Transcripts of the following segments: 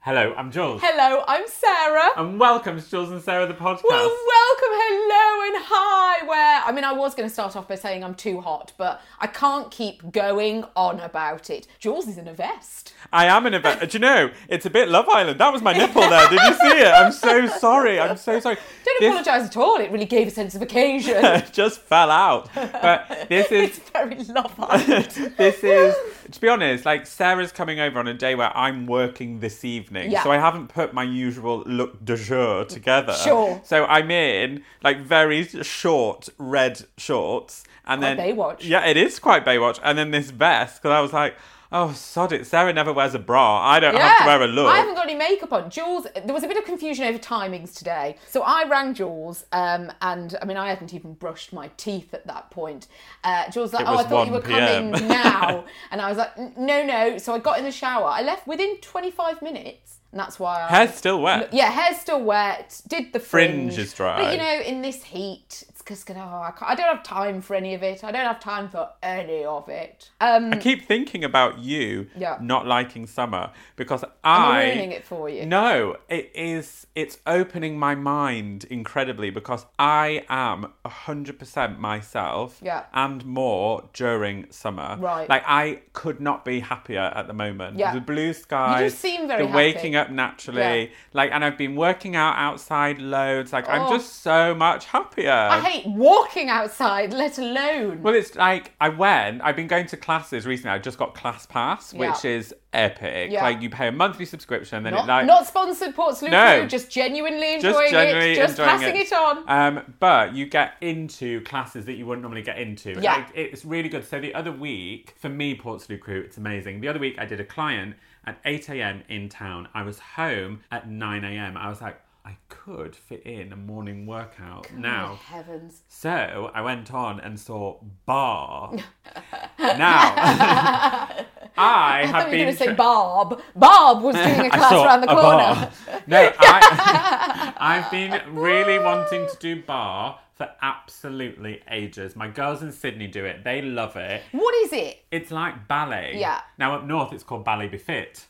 Hello, I'm Jules. Hello, I'm Sarah. And welcome to Jules and Sarah the podcast. Well, welcome, hello, and hi. Where I mean, I was going to start off by saying I'm too hot, but I can't keep going on about it. Jules is in a vest. I am in a vest. Do you know? It's a bit Love Island. That was my nipple there. Did you see it? I'm so sorry. I'm so sorry. Don't This- apologise at all. It really gave a sense of occasion. just fell out. But this it's is very Love Island. this is to be honest, like Sarah's coming over on a day where I'm working this evening. Yeah. So I haven't put my usual look de jour together. Sure. So I'm in like very short red shorts and then Baywatch. Yeah, it is quite Baywatch. And then this vest because I was like, oh sod it, Sarah never wears a bra. I don't have to wear a look. I haven't got any makeup on. Jules, there was a bit of confusion over timings today. So I rang Jules, um, and I mean, I hadn't even brushed my teeth at that point. Uh, Jules was like, It oh, I thought you were PM." coming now. and I was like, no, no. So I got in the shower. I left within 25 minutes. And that's why I. Hair's still wet. Yeah, hair's still wet. Did the fringe. Fringe is dry. But you know, in this heat, it's just gonna. Oh, I, I don't have time for any of it. I don't have time for any of it. Um, I keep thinking about you Yeah. not liking summer because am I'm ruining it for you? No, it is. It's opening my mind incredibly because I am hundred percent myself, Yeah. and more during summer. Right. Like I could not be happier at the moment. Yeah. The blue skies. seem very the happy. waking up naturally. Yeah. Like, and I've been working out outside loads. Like, I'm Oh. just so much happier. I hate walking outside, let alone. Well, it's like I went. I've been going to classes recently. I just got Class Pass, which Yeah. is epic. Yeah. Like you pay a monthly subscription, and then Not, it like not sponsored Port Salut No. Crew, just genuinely just enjoying generally it, just enjoying passing it, on. Um, but you get into classes that you wouldn't normally get into. Yeah. Like, it's really good. So the other week, for me, Port Salut Crew, it's amazing. The other week, I did a client at 8 a.m. in town. I was home at 9 a.m. I was like, I could fit in a morning workout now. Oh, heavens. So I went on and saw Bar. now, I I have thought you were been. going to say tra- Bob. Bob was doing a class saw around the a corner. bar. No, I, I've been really wanting to do bar for absolutely ages. My girls in Sydney do it. They love it. What is it? It's like ballet. Yeah. Now up north, it's called ballet befit.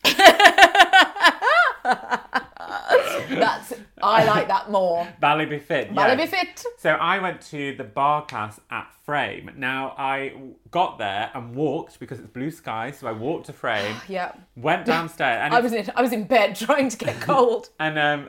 That's I like that more. ballet befit. Ballet yes. befit. So I went to the bar class at Frame. Now I got there and walked because it's blue sky. So I walked to Frame. Yeah. Went downstairs and I was in I was in bed trying to get cold. and um,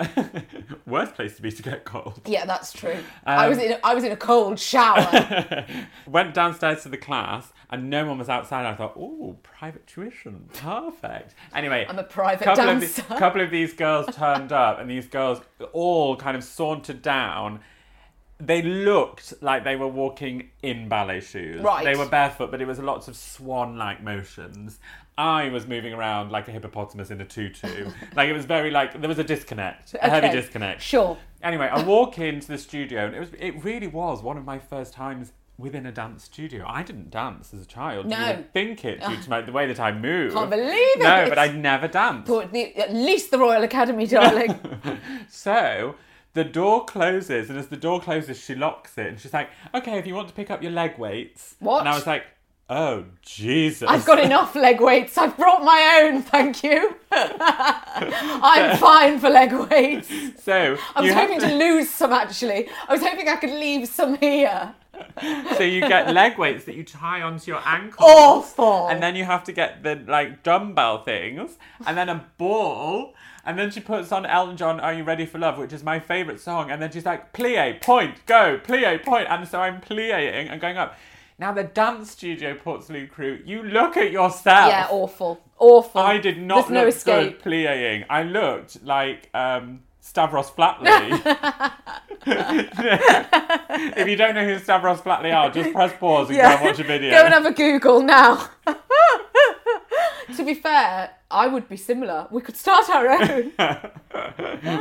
worst place to be to get cold. yeah, that's true. I Um, was in I was in a cold shower. Went downstairs to the class and no one was outside. I thought, oh, private tuition, perfect. Anyway, I'm a private couple dancer. the, couple of these girls turned up, and these girls all kind of sauntered down. They looked like they were walking in ballet shoes. Right. They were barefoot, but it was lots of swan-like motions. I was moving around like a hippopotamus in a tutu. like it was very like there was a disconnect, a heavy disconnect. Sure. Anyway, I walk into the studio, and it was it really was one of my first times within a dance studio. I didn't dance as a child. No. You would think it due to my, the way that I move. Can't believe it. No, but I'd never danced. The, at least the Royal Academy, darling. So the door closes, and as the door closes, she locks it, and she's like, "Okay, if you want to pick up your leg weights." What? And I was like, "Oh Jesus!" I've got enough leg weights. I've brought my own, thank you. I'm fine for leg weights. So I was hoping to lose some actually. I was hoping I could leave some here. So you get leg weights that you tie onto your ankles. Awful. And then you have to get the like dumbbell things, and then a ball. And then she puts on Elton John, Are You Ready for Love, which is my favourite song. And then she's like, plie, point, go, plie, point. And so I'm plieing and going up. Now, the dance studio Port Salut crew, you look at yourself. Yeah, awful. Awful. I did not There's no look escape. good plieing. I looked like um, Stavros Flatley. if you don't know who Stavros Flatley are, just press pause and go and watch a video. Go and have a Google now. to be fair, I would be similar. We could start our own.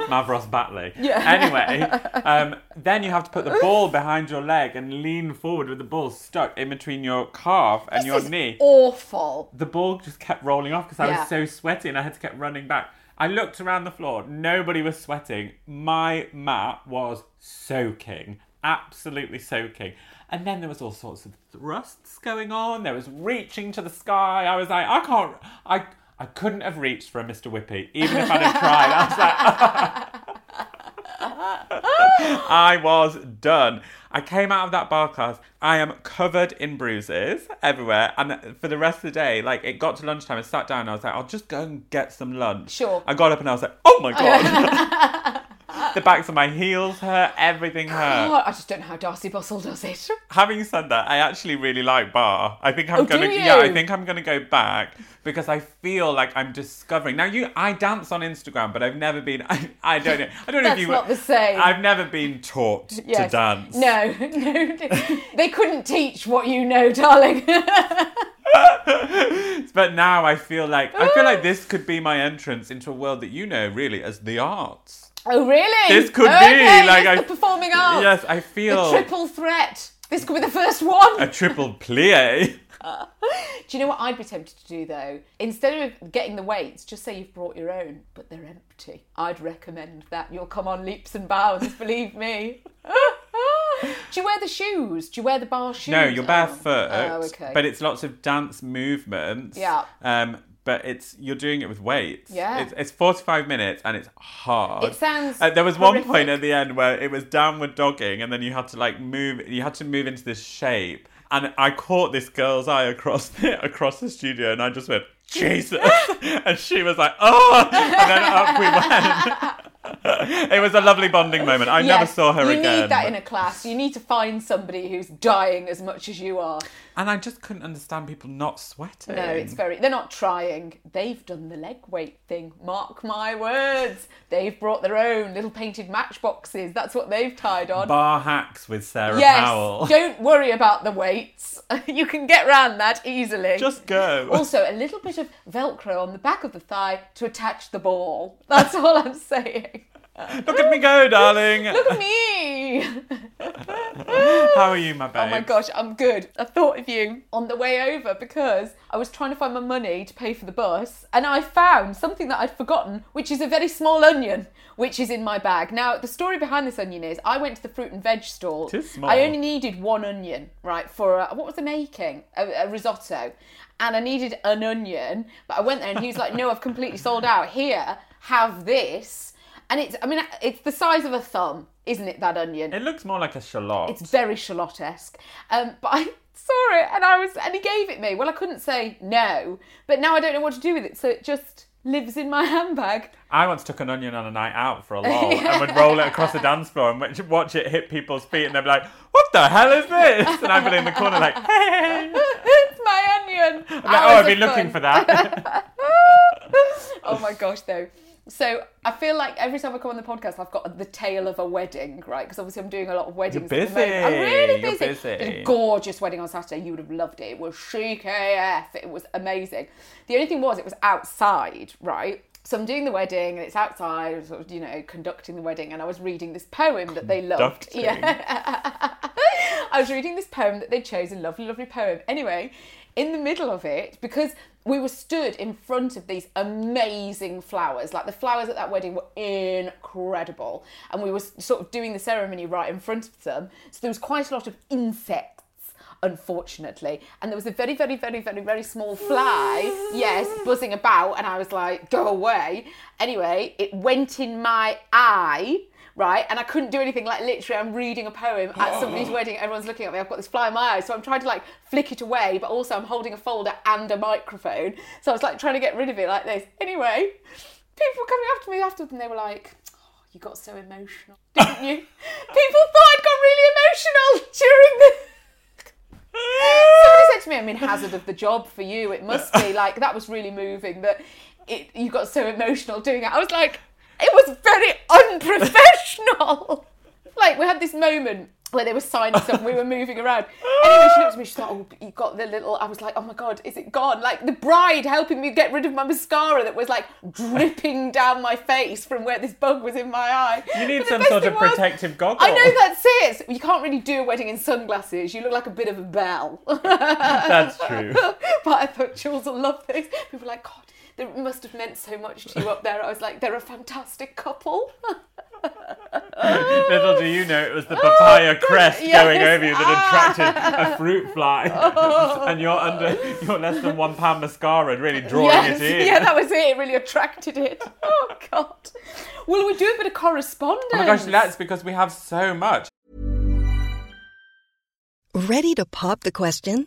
Mavros Batley. Yeah. Anyway, um, then you have to put the ball behind your leg and lean forward with the ball stuck in between your calf and your This is knee. awful. the ball just kept rolling off because I Yeah. was so sweaty and I had to keep running back. I looked around the floor, nobody was sweating. My mat was soaking, absolutely soaking. And then there was all sorts of thrusts going on. There was reaching to the sky. I was like, I can't, I, I couldn't have reached for a Mr. Whippy, even if I'd have tried. I was like, I was done. I came out of that bar class. I am covered in bruises everywhere. And for the rest of the day, like it got to lunchtime, I sat down and I was like, I'll just go and get some lunch. Sure. I got up and I was like, oh my God. the backs of my heels hurt, everything hurt. Oh, I just don't know how Darcey Bussell does it. Having said that, I actually really like bar. I think I'm Oh, gonna you? yeah, I think I'm gonna go back because I feel like I'm discovering. Now you I dance on Instagram, but I've never been I, I don't know. I don't know if you not the same. I've never been taught to dance. No, no. they couldn't teach what you know, darling. But now I feel like I feel like this could be my entrance into a world that you know really as the arts. Oh, really? This could be, like, I- performing arts. Yes, I feel The triple threat. This could be the first one. a triple plie. Do you know what I'd be tempted to do though? Instead of getting the weights, just say you've brought your own, but they're empty. I'd recommend that. You'll come on leaps and bounds, believe me. do you wear the shoes? Do you wear the bar shoes? No, you're Oh. barefoot. Oh, okay. But it's lots of dance movements. Yeah. Um, but it's you're doing it with weights. Yeah. It's, it's 45 minutes and it's hard. It sounds Uh, there was one point at the end where it was downward dogging, and then you had to like move. You had to move into this shape, and I caught this girl's eye across the, across the studio, and I just went Jesus, and she was like, oh, and then up we went. it was a lovely bonding moment. I never saw her you again. You need that in a class. You need to find somebody who's dying as much as you are. And I just couldn't understand people not sweating. No, it's very. They're not trying. They've done the leg weight thing. Mark my words. They've brought their own little painted matchboxes. That's what they've tied on. Bar hacks with Sarah yes. Powell. Don't worry about the weights. you can get round that easily. Just go. Also, a little bit of Velcro on the back of the thigh to attach the ball. That's all I'm saying. Look at me go, darling. Look at me. How are you, my babe? Oh my gosh, I'm good. I thought of you on the way over because I was trying to find my money to pay for the bus and I found something that I'd forgotten, which is a very small onion, which is in my bag. Now, the story behind this onion is I went to the fruit and veg stall. Is small. I only needed one onion, right, for a, what was I making? A, a risotto. And I needed an onion, but I went there and he was like, no, I've completely sold out. Here, have this. And it's, I mean, it's the size of a thumb, isn't it, that onion? It looks more like a shallot. It's very shallot-esque. Um, but I saw it and I was and he gave it me. Well, I couldn't say no, but now I don't know what to do with it, so it just lives in my handbag. I once took an onion on a night out for a lull and would roll it across the dance floor and watch- it hit people's feet and they'd be like, what the hell is this? And I'd be in the corner like, hey. it's my onion. I'm like, oh, I've been looking for that. oh my gosh, though. So I feel like every time I come on the podcast, I've got the tale of a wedding, right? Because obviously I'm doing a lot of weddings. You're at the moment. I'm busy. really You're busy. busy. It was a gorgeous wedding on Saturday. You would have loved it. It was chic AF. It was amazing. The only thing was, it was outside, right? So I'm doing the wedding and it's outside, sort of, you know, conducting the wedding, and I was reading this poem that they loved. Yeah. I was reading this poem that they'd chosen, lovely, lovely poem. Anyway, in the middle of it, because we were stood in front of these amazing flowers, like the flowers at that wedding were incredible, and we were sort of doing the ceremony right in front of them. So there was quite a lot of insects unfortunately. And there was a very, very, very, very, very small fly, yes, buzzing about. And I was like, go away. Anyway, it went in my eye. Right, and I couldn't do anything. Like literally, I'm reading a poem at oh. somebody's wedding. Everyone's looking at me. I've got this fly in my eye, so I'm trying to like flick it away, but also I'm holding a folder and a microphone. So I was like trying to get rid of it like this. Anyway, people were coming after me afterwards, and they were like, oh, "You got so emotional, didn't you?" people thought I'd got really emotional during the Somebody said to me, I mean, hazard of the job for you, it must be. Like, that was really moving that it, you got so emotional doing it. I was like, it was very unprofessional. like, we had this moment where they were signing and we were moving around. Anyway, she looked at me, she's like, oh, you got the little, I was like, oh my God, is it gone? Like, the bride helping me get rid of my mascara that was like dripping down my face from where this bug was in my eye. You need some sort of was- protective goggle. I know that's it. You can't really do a wedding in sunglasses. You look like a bit of a belle. That's true. but I thought Jules will love this. People were like, God, they must have meant so much to you up there. I was like, they're a fantastic couple. Little do you know, it was the papaya crest yes. going over you that attracted ah. a fruit fly, and you're under your less than one pound mascara and really drawing yes, it in. yeah, that was it. It really attracted it. Oh God. Will we do a bit of correspondence? oh my gosh, let's because we have so much. Ready to pop the question?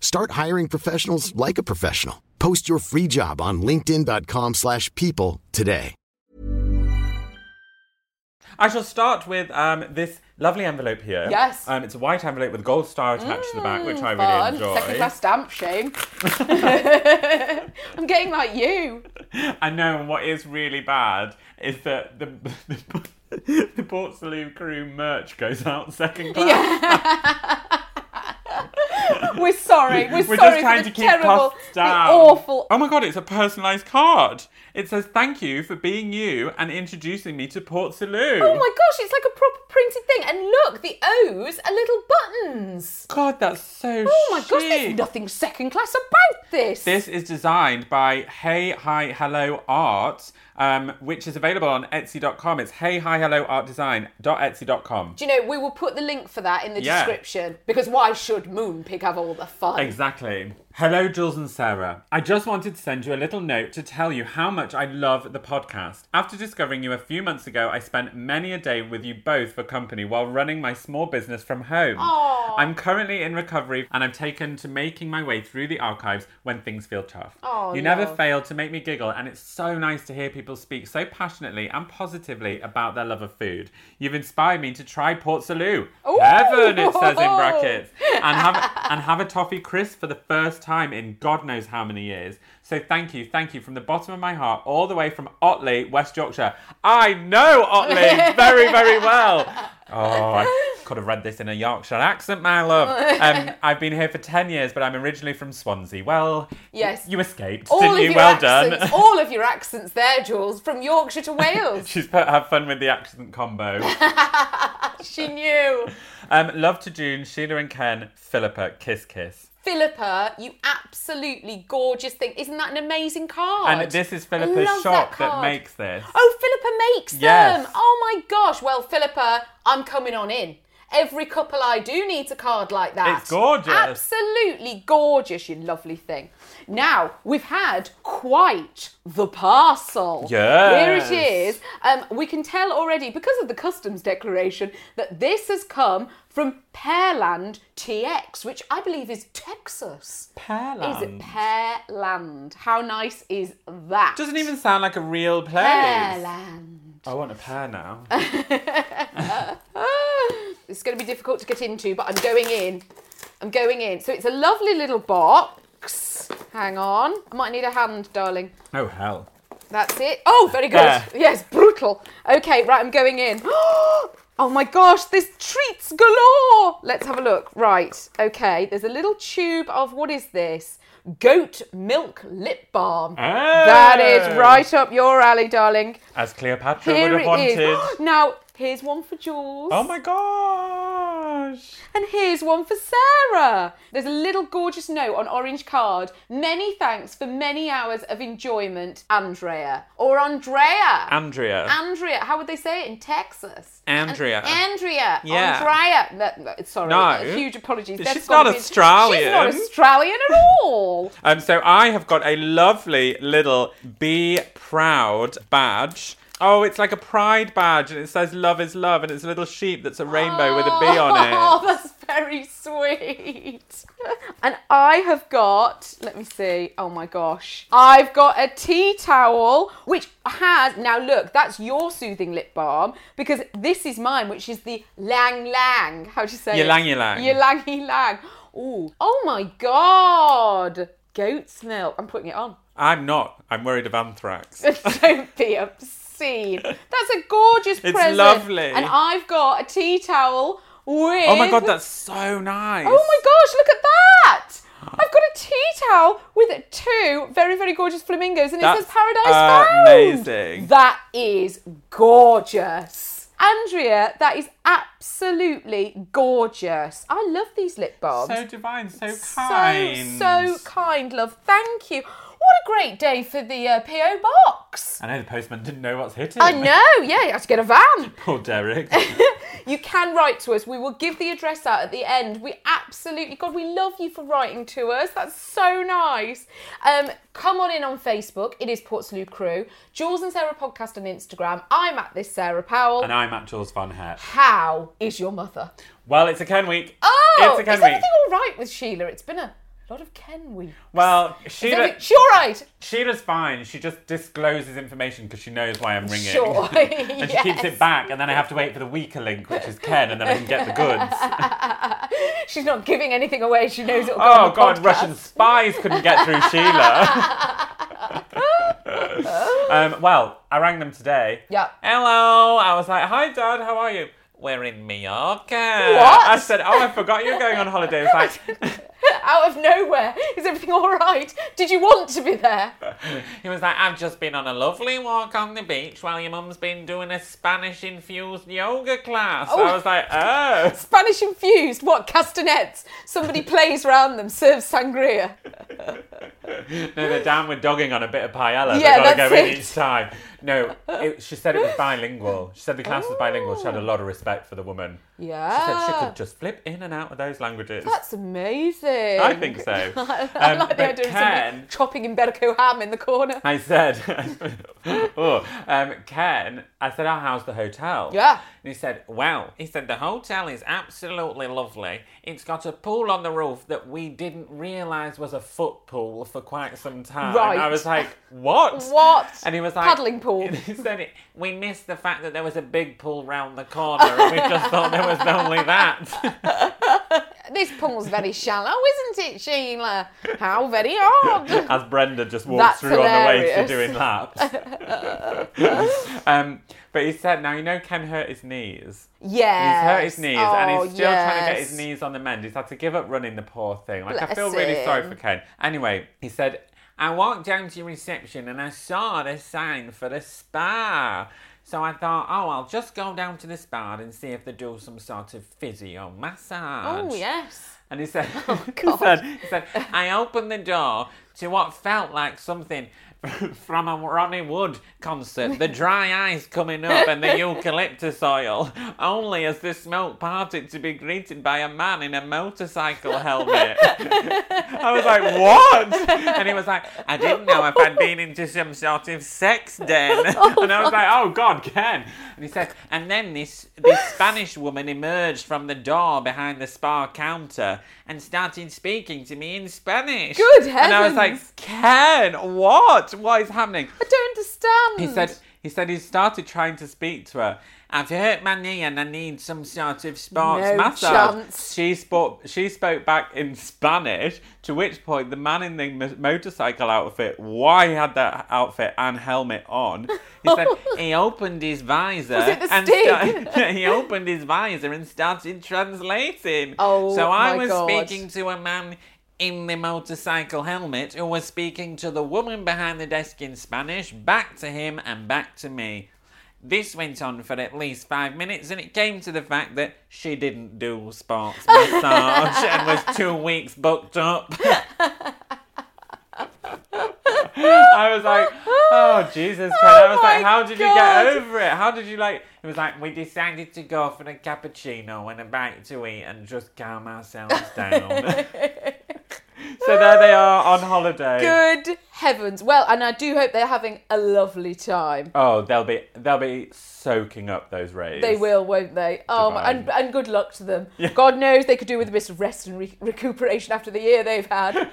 Start hiring professionals like a professional. Post your free job on linkedin.com/people slash people today. I shall start with um, this lovely envelope here. Yes. Um, it's a white envelope with a gold star attached to the back, which I really enjoy. Second class stamp, shame. I'm getting like you. I know, and what is really bad is that the the, the Port Salut crew merch goes out second class. We're sorry. We're, We're sorry just trying for to the keep terrible, costs the down. awful. Oh my god, it's a personalised card. It says thank you for being you and introducing me to Port Salut. Oh my gosh, it's like a proper printed thing. And look, the O's are little buttons. God, that's so Oh my gosh, there's nothing second class about this. This is designed by Hey Hi Hello Art, um, which is available on Etsy.com. It's Hey Hi Hello Art Design.etsy.com. Do you know, we will put the link for that in the Yeah. description because why should Moonpig have all all the fun. Exactly. Hello, Jules and Sarah. I just wanted to send you a little note to tell you how much I love the podcast. After discovering you a few months ago, I spent many a day with you both for company while running my small business from home. I'm currently in recovery and I'm taken to making my way through the archives when things feel tough. Aw, you never love. fail to make me giggle, and it's so nice to hear people speak so passionately and positively about their love of food. You've inspired me to try Port Salut. Heaven, it says in brackets. And have, and have a toffee crisp for the first time in God knows how many years. So thank you, thank you from the bottom of my heart, all the way from Otley, West Yorkshire. I know Otley very, very well. Oh, I could have read this in a Yorkshire accent, my love. Um, I've been here for 10 years, but I'm originally from Swansea. Well, Yes. you escaped, all didn't you? Well accents, done. all of your accents there, Jules, from Yorkshire to Wales. She's put have fun with the accent combo. she knew. Um, love to June, Sheila and Ken, Philippa, kiss kiss. Philippa, you absolutely gorgeous thing. Isn't that an amazing card? And this is Philippa's shop that, card. makes this. Oh, Philippa makes Yes. them. Oh my gosh. Well, Philippa, I'm coming on in. Every couple I do needs a card like that. It's gorgeous. Absolutely gorgeous, you lovely thing. Now, we've had quite the parcel. Yes. Here it is. Um, we can tell already, because of the customs declaration, that this has come from Pearland TX, which I believe is Texas. Pearland. Is it Pearland? How nice is that? Doesn't even sound like a real place. Pearland. I want a pear now. It's going to be difficult to get into, but I'm going in. I'm going in. So it's a lovely little box. Hang on. I might need a hand, darling. oh hell. That's it. Oh, very good. There. Yes, brutal. Okay, right, I'm going in. Oh my gosh, this treats galore. Let's have a look. Right, okay, there's a little tube of what is this? Goat milk lip balm. That is Oh. right up your alley, darling. As Cleopatra Here would have it is. wanted. now, here's one for Jules. oh my gosh. And here's one for Sarah. There's a little gorgeous note on orange card. Many thanks for many hours of enjoyment, Andrea. Or Andrea. Andrea. Andrea. How would they say it in Texas? Andrea. An- Andrea. Yeah. Andrea. No, no, sorry. No. Huge apologies. She's That's not Australian. She's not Australian at all. Um, so I have got a lovely little Be Proud badge. Oh, it's like a pride badge, and it says "Love is love," and it's a little sheep that's a rainbow with a bee on it. Oh, that's very sweet. And I have got, let me see, oh my gosh. I've got a tea towel, which has, now look, that's your soothing lip balm, because this is mine, which is the Lang Lang. How do you say Ylang it? ylang. Ylang ylang. Ylang. Ooh. Oh my god. Goat's milk. I'm putting it on. I'm not. I'm worried of anthrax. Don't be That's a gorgeous It's present. lovely. And I've got a tea towel with. Oh my god, that's so nice. Oh my gosh, look at that! I've got a tea towel with two very, very gorgeous flamingos, and it That's says Paradise Found. amazing. That is gorgeous. Andrea, that is absolutely gorgeous. I love these lip balms. So divine, so kind. So, so kind, love. Thank you. What a great day for the uh, PO box. I know the postman didn't know what's hitting. I know, yeah, you have to get a van. Poor Derek. You can write to us. We will give the address out at the end. We absolutely, God, we love you for writing to us. That's so nice. Um, come on in on Facebook. It is Port Salut Crew. Jules and Sarah podcast on Instagram. I'm at this Sarah Powell. and I'm at Jules Von Hep. How is your mother? Well, it's a Ken week. Oh, it's a is Ken week. everything all right with Sheila? It's been a lot of Ken week. Well, Sheila, she all right? Sheila's fine. She just discloses information because she knows why I'm ringing. Sure. and she keeps it back, and then I have to wait for the weaker link, which is Ken, and then I can get the goods. She's not giving anything away. She knows it'll go Oh God, podcast. Russian spies couldn't get through Sheila. um, well, I rang them today. Yeah. Hello. I was like, "Hi, Dad. How are you?" We're in Mallorca. What? I said, "Oh, I forgot you're going on holiday." It's like. Out of nowhere. Is everything all right? Did you want to be there? He was like, I've just been on a lovely walk on the beach while your mum's been doing a Spanish infused yoga class. Oh. I was like, oh. Spanish infused. What castanets? Somebody plays round them, serves sangria. no, they're downward dogging on a bit of paella. Yeah, They've got to go in it. each time. No, it, she said it was bilingual. She said the class was bilingual. She had a lot of respect for the woman. Yeah. She said she could just flip in and out of those languages. That's amazing. I think so. I Um, like the but idea of somebody Ken- chopping Iberico ham in the corner. I said, oh, um, Ken, I said, oh, how's the hotel? Yeah. And he said, well, he said, the hotel is absolutely lovely. It's got a pool on the roof that we didn't realise was a foot pool for quite some time. Right. And I was like, what? What? And he was like, Paddling pool. He said, we missed the fact that there was a big pool round the corner and we just thought there was only that. This pool's very shallow, isn't it, Sheila? How very odd. As Brenda just walks That's through on the way to doing laps. um, but he said, now you know Ken hurt his knees. Yeah. He's hurt his knees and Oh, he's still trying to get his knees on the mend. He's had to give up running, the poor thing. Like, I Bless feel really sorry for Ken. Anyway, he said, I walked down to reception and I saw the sign for the spa. So I thought, oh, I'll just go down to this spa and see if they do some sort of physio massage. Oh, yes. And he said, Oh, he said, he said, I opened the door to what felt like something from a Ronnie Wood concert. The dry ice coming up and the eucalyptus oil. Only as the smoke parted to be greeted by a man in a motorcycle helmet. I was like, what? And he was like, I didn't know if I'd been into some sort of sex den. and I was like, oh God, Ken. And he said, and then this this Spanish woman emerged from the door behind the spa counter and started speaking to me in Spanish. Good heavens. And I was like. Ken, what? What is happening? I don't understand. He said he said he started trying to speak to her. I've hurt my knee and I need some sort of sports No massage. chance. She spoke. She spoke back in Spanish. To which point, the man in the mo- motorcycle outfit, why he had that outfit and helmet on, he said he opened his visor Was it the and sta- he opened his visor and started translating. Oh, so I was God. speaking to a man in the motorcycle helmet who was speaking to the woman behind the desk in Spanish, back to him and back to me. This went on for at least five minutes, and it came to the fact that she didn't do sports massage and was two weeks booked up. I was like, oh Jesus, Ken. I oh was like, how did you get over it? How did you like? It was like we decided to go for a cappuccino and a bite to eat and just calm ourselves down. so there they are on holiday. Good heavens. Well, and I do hope they're having a lovely time. Oh, they'll be they'll be soaking up those rays. They will, won't they? Oh, and, and good luck to them. God knows they could do with a bit of rest and re- recuperation after the year they've had.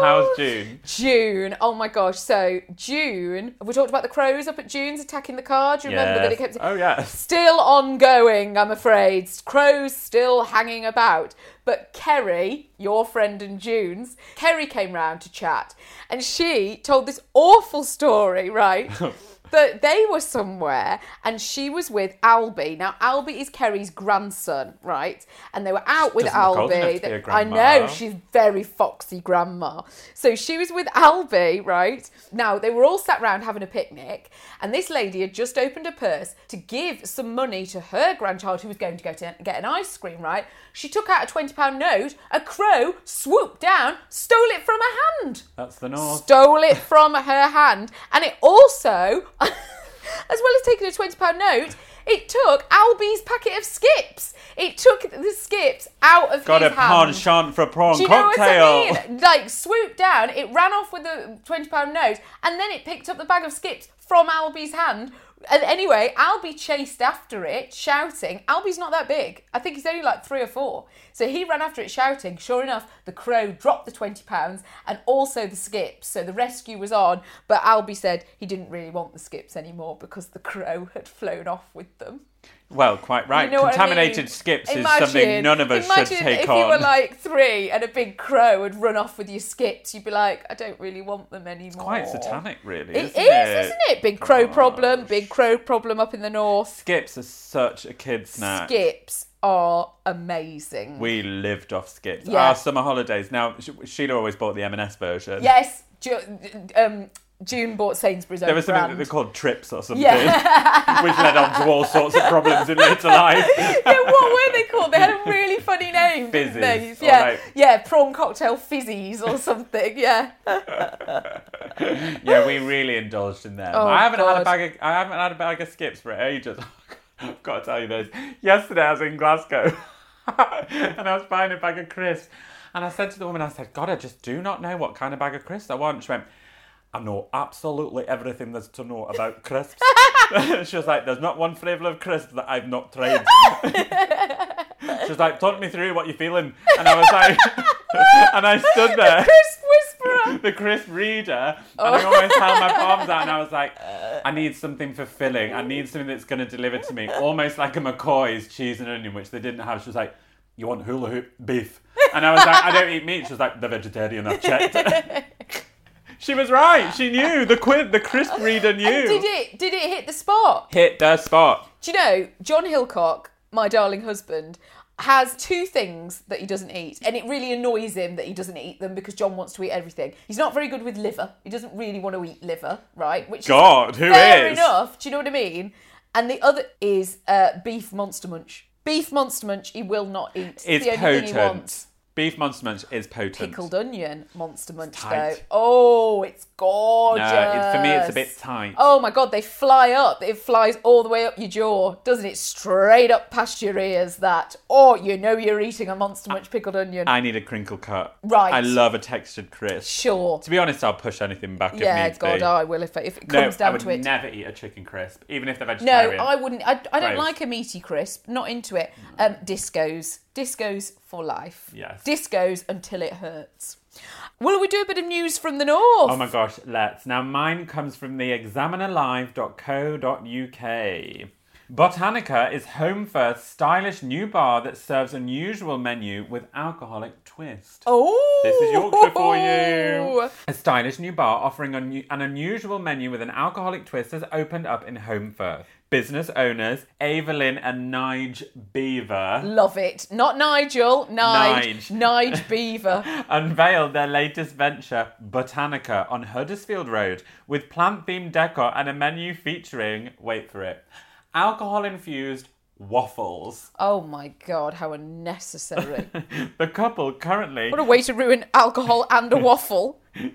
How's June? June. Oh my gosh. So, June. Have we talked about the crows up at June's attacking the car? Do you remember that it Yes. kept. Oh yeah Still ongoing, I'm afraid. Crows still hanging about. But Kerry, your friend and June's, Kerry came round to chat and she told this awful story, right? that they were somewhere and she was with Albie. Now, Albie is Kerry's grandson, right? And they were out with look old Albie. to be a I know, she's very foxy grandma. So she was with Albie, right? Now they were all sat round having a picnic, and this lady had just opened a purse to give some money to her grandchild who was going to go to get an ice cream, right? She took out a £20 note, a crow swooped down, stole it from her hand. That's the north. Stole it from her hand, and it also, as well as taking a £20 note, it took Albie's packet of skips. It took the skips out of Got his a hand. penchant for prawn Do you know cocktail. what I mean? Like swooped down, it ran off with the twenty pound note, and then it picked up the bag of skips from Albie's hand. And anyway, Albie chased after it, shouting. Albie's not that big. I think he's only like three or four. So he ran after it, shouting. Sure enough, the crow dropped the twenty pounds and also the skips. So the rescue was on, but Albie said he didn't really want the skips anymore because the crow had flown off with them. Well, quite right. You know what I Contaminated mean? skips is Imagine- something none of us should take if on. If you were like three and a big crow would run off with your skips, you'd be like, I don't really want them anymore. quite satanic, really. It isn't is, it? isn't it? Big crow Gosh. problem. Big crow problem up in the north. Skips are such a kid snack. Skips are amazing. We lived off skips. Yeah. Our summer holidays. Now, Sheila always bought the M&S version. yes, um, June bought Sainsbury's There was something that they called trips or something, Yeah. which led on to all sorts of problems in later life. yeah, what were they called? They had a really funny name. Fizzes, Yeah, like- yeah, prawn cocktail fizzies or something. Yeah. Yeah, we really indulged in them. Oh, I haven't had a bag of I haven't had a bag of skips for ages. I've got to tell you this. Yesterday I was in Glasgow and I was buying a bag of crisps. And I said to the woman, I said, God, I just do not know what kind of bag of crisps I want. She went, I know absolutely everything there's to know about crisps. she was like, There's not one flavour of crisps that I've not tried. she was like, Talk me through what you're feeling. And I was like, and I stood there Crisp whisperer. the crisp reader, and I oh. almost held my palms out, and I was like, I need something fulfilling. I need something that's going to deliver to me, almost like a McCoy's cheese and onion, which they didn't have. She was like, "You want hula hoop beef?" And I was like, "I don't eat meat." She was like, "The vegetarian I've checked." She was right. She knew the quid. The crisp reader knew. Did it? Did it hit the spot? Hit the spot. Do you know John Hilcock, my darling husband, has two things that he doesn't eat, and it really annoys him that he doesn't eat them because John wants to eat everything. He's not very good with liver. He doesn't really want to eat liver, right? Which God, is who fair is? enough. Do you know what I mean? And the other is uh, beef monster munch. Beef monster munch, he will not eat. It's the only thing he potent. wants. Beef monster munch is potent. Pickled onion monster munch, tight. though. Oh, it's gorgeous. No, it, for me it's a bit tight. Oh my god, they fly up. It flies all the way up your jaw, doesn't it? Straight up past your ears. That. Oh, you know you're eating a monster munch pickled onion. I need a crinkle cut. Right. I love a textured crisp. sure. To be honest, I'll push anything back Yeah, if God, be. I will if it, if it comes down to it. I would never eat a chicken crisp, even if they're vegetarian. No. I wouldn't. I, I don't Gross. like a meaty crisp. Not into it. Um, discos. Discos for life. Yes. Discos until it hurts. Will we do a bit of news from the north? Oh my gosh, let's. Now, mine comes from the examinerlive.co.uk. Botanica is home for a stylish new bar that serves unusual menu with alcoholic twist. Oh, This is Yorkshire for you. Oh! A stylish new bar offering un- an unusual menu with an alcoholic twist has opened up in Holmfirth. Business owners Evelyn and Nige Beaver Love it. Not Nigel. Nige. Nige. Nige Beaver. unveiled their latest venture, Botanica, on Huddersfield Road, with plant themed decor and a menu featuring, wait for it, alcohol infused waffles. Oh my god, how unnecessary. The couple currently. what a way to ruin alcohol and a waffle.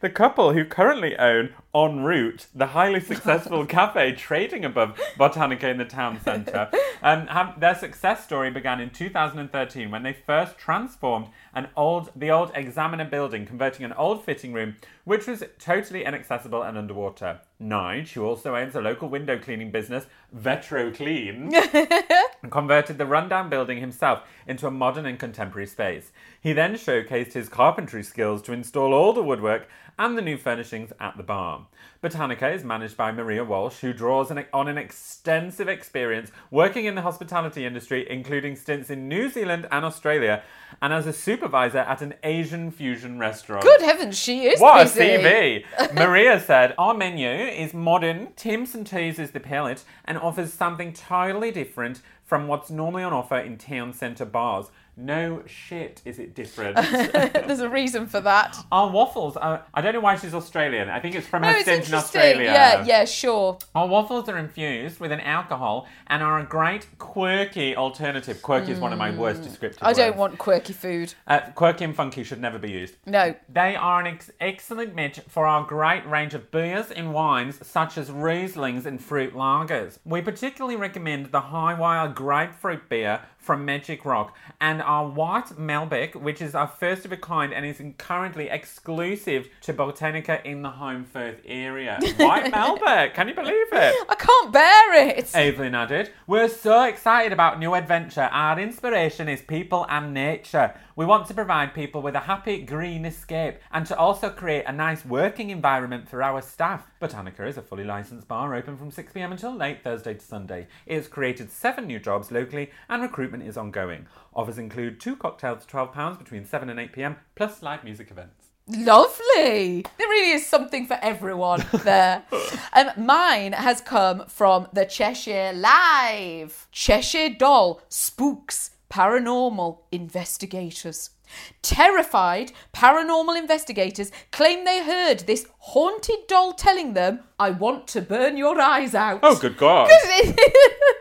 The couple who currently own En Route, the highly successful cafe trading above Botanica in the town centre, um, have, their success story began in 2013 when they first transformed an old, the old Examiner building, converting an old fitting room, which was totally inaccessible and underwater. Nige, who also owns a local window cleaning business, Vetro Clean, and converted the rundown building himself into a modern and contemporary space. He then showcased his carpentry skills to install all the woodwork and the new furnishings at the bar. Botanica is managed by Maria Walsh, who draws an, on an extensive experience working in the hospitality industry, including stints in New Zealand and Australia, and as a supervisor at an Asian fusion restaurant. Good heavens, she is What busy. a CV! Maria said, Our menu is modern, Tim's and teases the palate, and offers something totally different from what's normally on offer in town centre bars. No shit, is it different? There's a reason for that. Our waffles, are, I don't know why she's Australian. I think it's from No, her it's stint in. Australia. Yeah, yeah, sure. Our waffles are infused with an alcohol and are a great quirky alternative. Quirky is one of my worst Mm. I don't words. want quirky food. Uh, quirky and funky should never be used. No. They are an ex- excellent match for our great range of beers and wines, such as Rieslings and fruit lagers. We particularly recommend the High Wire Grapefruit Beer from Magic Rock and our White Malbec, which is our first of a kind and is currently exclusive to Botanica in the Holmfirth area. White Malbec, can you believe it? I can't bear it. Evelyn added, We're so excited about new adventure. Our inspiration is people and nature. We want to provide people with a happy green escape and to also create a nice working environment for our staff. Botanica is a fully licensed bar open from 6pm until late Thursday to Sunday. It has created seven new jobs locally and recruitment is ongoing. Offers include two cocktails for £12 between 7 and 8pm plus live music events. Lovely. There really is something for everyone there. um, mine has come from the Cheshire Live. Cheshire Doll spooks paranormal investigators. Terrified paranormal investigators claim they heard this haunted doll telling them, I want to burn your eyes out. Oh, good God.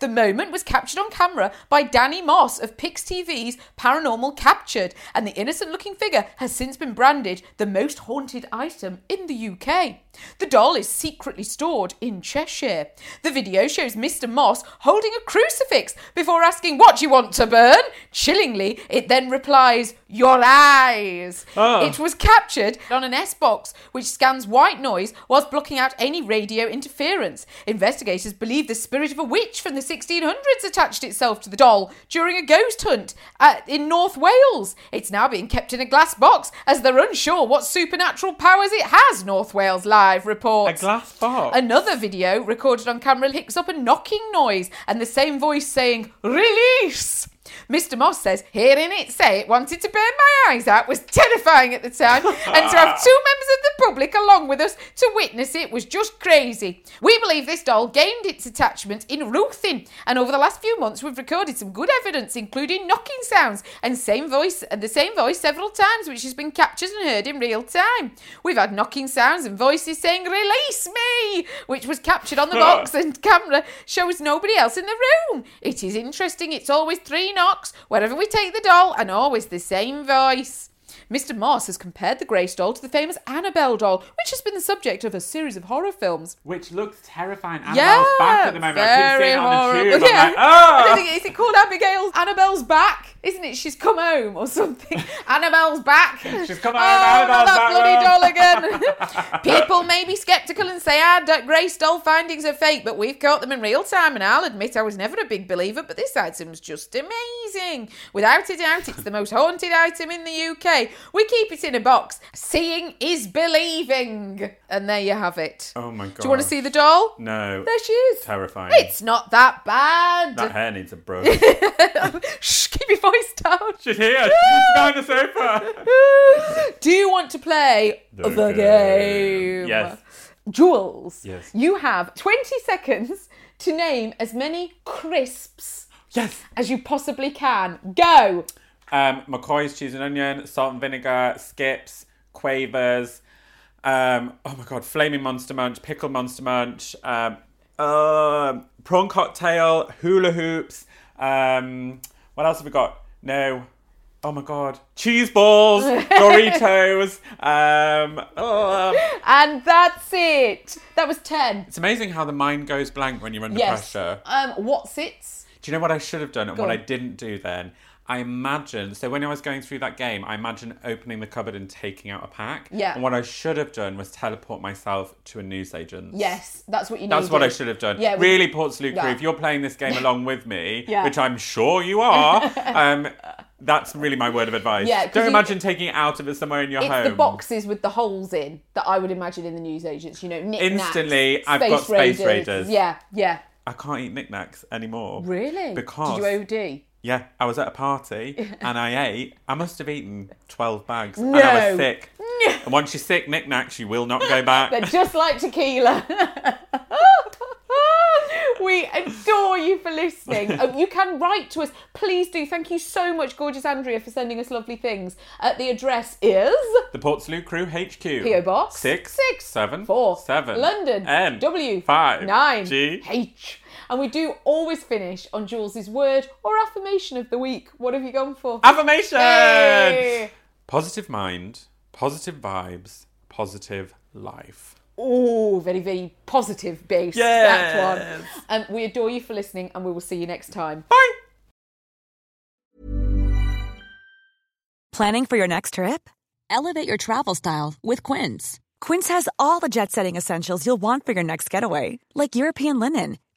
the moment was captured on camera by Danny Moss of Pix TV's Paranormal Captured, and the innocent looking figure has since been branded the most haunted item in the UK. The doll is secretly stored in Cheshire. The video shows Mr. Moss holding a crucifix before asking, What do you want to burn? Chillingly, it then replies, Your eyes. Oh. It was captured on an S box which scans white noise whilst blocking out any radio interference. Investigators believe the spirit of a witch from the 1600s attached itself to the doll during a ghost hunt uh, in North Wales. It's now being kept in a glass box as they're unsure what supernatural powers it has, North Wales Live A reports. glass box. Another video recorded on camera picks up a knocking noise and the same voice saying, Release! Mr. Moss says, hearing it say it wanted to burn my eyes out was terrifying at the time, and to have two members of the public along with us to witness it was just crazy. We believe this doll gained its attachment in Ruthin, and over the last few months we've recorded some good evidence, including knocking sounds and same voice and the same voice several times, which has been captured and heard in real time. We've had knocking sounds and voices saying "Release me," which was captured on the box and camera shows nobody else in the room. It is interesting. It's always three knocks wherever we take the doll, and always the same voice. Mr. Moss has compared the Grace doll to the famous Annabelle doll, which has been the subject of a series of horror films. Which looks terrifying. Annabelle's yeah, back at the moment. I keep very seeing it on the tube. Yeah. like, oh! think, is it called Abigail's Annabelle's back? Isn't it? She's come home or something. Annabelle's back. She's come oh, home, not Annabelle's that bloody doll again. People may be sceptical and say ah, our d- Grace doll findings are fake, but we've caught them in real time, and I'll admit I was never a big believer, but this item's just amazing. Without a doubt, it's the most haunted item in the UK. We keep it in a box. Seeing is believing. And there you have it. Oh my god. Do you want to see the doll? No. There she is. Terrifying. It's not that bad. That hair needs a brush. Shh, keep your voice down. She's here. She's behind the sofa. Do you want to play the, The game? game. Yes. Jules, Yes. you have 20 seconds to name as many crisps Yes. as you possibly can. Go. Um, McCoy's cheese and onion, salt and vinegar, skips, quavers. Um, oh my god, flaming monster munch, pickle monster munch, um, um prawn cocktail, hula hoops. Um, what else have we got? No. Oh my god, cheese balls, Doritos. Um, oh, um, And that's it. That was 10. it's amazing how the mind goes blank when you're under Yes. pressure. Um, what's it? Do you know what I should have done and Go what I didn't do then? I imagine so when I was going through that game, I imagine opening the cupboard and taking out a pack. Yeah. And what I should have done was teleport myself to a newsagent. Yes, that's what you need. That's what I should have done. Yeah, really, crew, Yeah. if you're playing this game along with me, Yeah. which I'm sure you are, um, that's really my word of advice. Yeah, Don't you- imagine taking it out of it somewhere in your It's home. the boxes with the holes in that I would imagine in the newsagents. You know, Nik Naks, Instantly, I've got Space Raiders. Yeah, yeah. I can't eat Nik Naks anymore. Really? Because Did you OD? Yeah, I was at a party and I ate. I must have eaten 12 bags. And I was sick. And once you're sick, Nik Naks, you will not go back. They're just like tequila. we adore you for listening. Oh, you can write to us. Please do. Thank you so much, gorgeous Andrea, for sending us lovely things. Uh, the address is the Port Salut Crew HQ. PO Box Six, six seven, four seven, London N, W five, nine G. H. And we do always finish on Jules's word or affirmation of the week. What have you gone for? Affirmation! Hey! Positive mind, positive vibes, positive life. Oh, very, very positive base. Yes. That one. Um, we adore you for listening, and we will see you next time. Bye! Planning for your next trip? Elevate your travel style with Quince. Quince has all the jet setting essentials you'll want for your next getaway, like European linen,